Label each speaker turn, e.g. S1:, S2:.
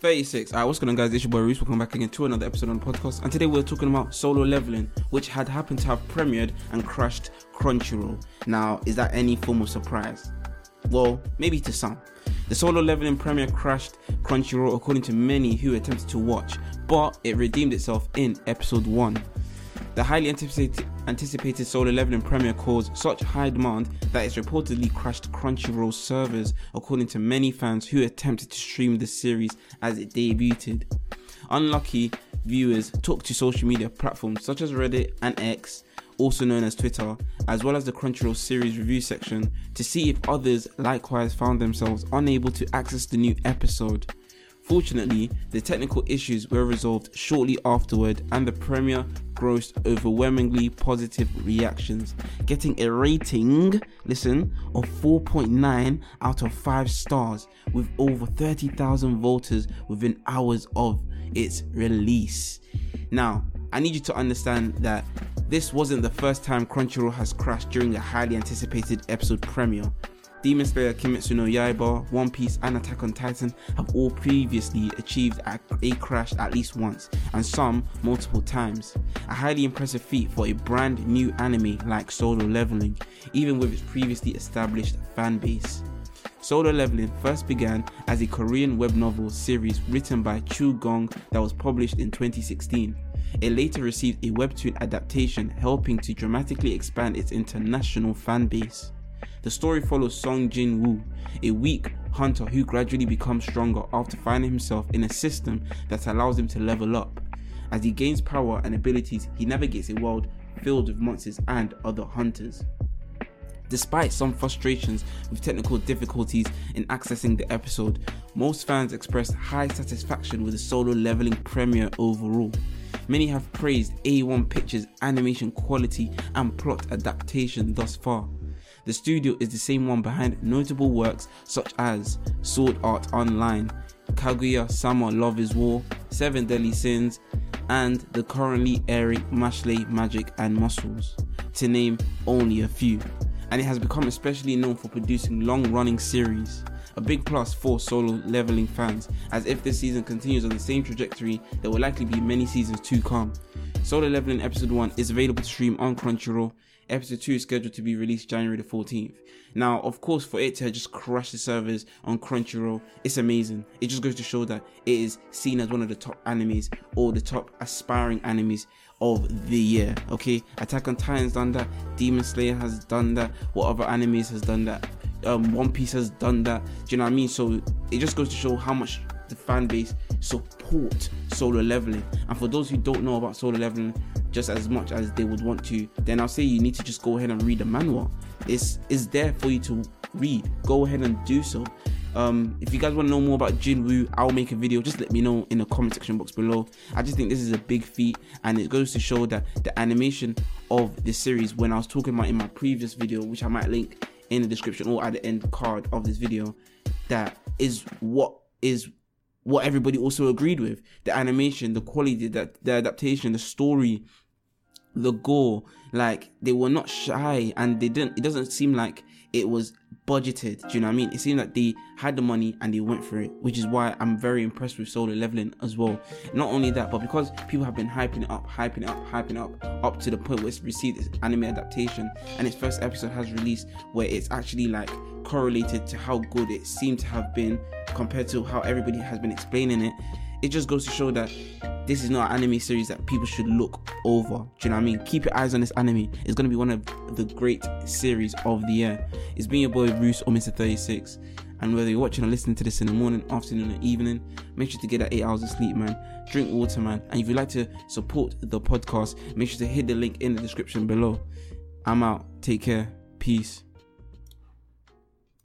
S1: 36. Alright, what's going on, guys? It's your boy Roose. Welcome back again to another episode on the podcast. And today we're talking about Solo Leveling, which had happened to have premiered and crashed Crunchyroll. Now, is that any form of surprise? Well, maybe to some. The Solo Leveling premiere crashed Crunchyroll according to many who attempted to watch, but it redeemed itself in episode 1. The highly anticipated, anticipated Solo Leveling premiere caused such high demand that it's reportedly crashed Crunchyroll servers, according to many fans who attempted to stream the series as it debuted. Unlucky viewers took to social media platforms such as Reddit and X, also known as Twitter, as well as the Crunchyroll series review section to see if others likewise found themselves unable to access the new episode. Fortunately, the technical issues were resolved shortly afterward and the premiere grossed overwhelmingly positive reactions, getting a rating, listen, of 4.9 out of 5 stars with over 30,000 voters within hours of its release. Now, I need you to understand that this wasn't the first time Crunchyroll has crashed during a highly anticipated episode premiere. Demon Slayer, Kimetsu no Yaiba, One Piece, and Attack on Titan have all previously achieved a, crash at least once, and some multiple times. A highly impressive feat for a brand new anime like Solo Leveling, even with its previously established fan base. Solo Leveling first began as a Korean web novel series written by Chugong that was published in 2016. It later received a webtoon adaptation, helping to dramatically expand its international fan base. The story follows Sung Jin Woo, a weak hunter who gradually becomes stronger after finding himself in a system that allows him to level up. As he gains power and abilities, he navigates a world filled with monsters and other hunters. Despite some frustrations with technical difficulties in accessing the episode, most fans expressed high satisfaction with the solo leveling premiere overall. Many have praised A-1 Pictures' animation quality and plot adaptation thus far. The studio is the same one behind notable works such as Sword Art Online, Kaguya Sama Love is War, Seven Deadly Sins, and the currently airing Mashle Magic and Muscles, to name only a few. And it has become especially known for producing long running series. A big plus for solo leveling fans, as if this season continues on the same trajectory, there will likely be many seasons to come. Solo Leveling Episode 1 is available to stream on Crunchyroll. Episode 2 is scheduled to be released January the 14th. Now, of course, for it to just crush the servers on Crunchyroll, it's amazing. It just goes to show that it is seen as one of the top animes or the top aspiring animes of the year. Okay, Attack on Titan's done that, Demon Slayer has done that, what other animes has done that, um, One Piece has done that. Do you know what I mean? So it just goes to show how much the fan base support solo leveling. And for those who don't know about solo leveling just as much as they would want to, then I'll say you need to just go ahead and read the manhwa. It's it's there for you to read. Go ahead and do so. Um, if you guys want to know more about Jinwoo, I'll make a video. Just let me know in the comment section box below. I just think this is a big feat, and it goes to show that the animation of this series, when I was talking about in my previous video, which I might link in the description or at the end card of this video, that is what is what everybody also agreed with. The animation the quality that the adaptation the story the gore like they were not shy and they didn't it doesn't seem like it was budgeted do you know what i mean? It seemed like they had the money and they went for it which is why i'm very impressed with solo leveling as well. Not only that but because people have been hyping it up hyping it up hyping it up up to the point where it's received its anime adaptation and its first episode has released where it's actually like correlated to how good it seemed to have been compared to how everybody has been explaining it. It just goes to show that this is not an anime series that people should look over. Do you know what I mean? Keep your eyes on this anime. It's gonna be one of the great series of the year. It's been your boy Roose or Mr. 36. And whether you're watching or listening to this in the morning, afternoon, or evening, make sure to get that eight hours of sleep, man. Drink water, man. And if you'd like to support the podcast, make sure to hit the link in the description below. I'm out. Take care. Peace.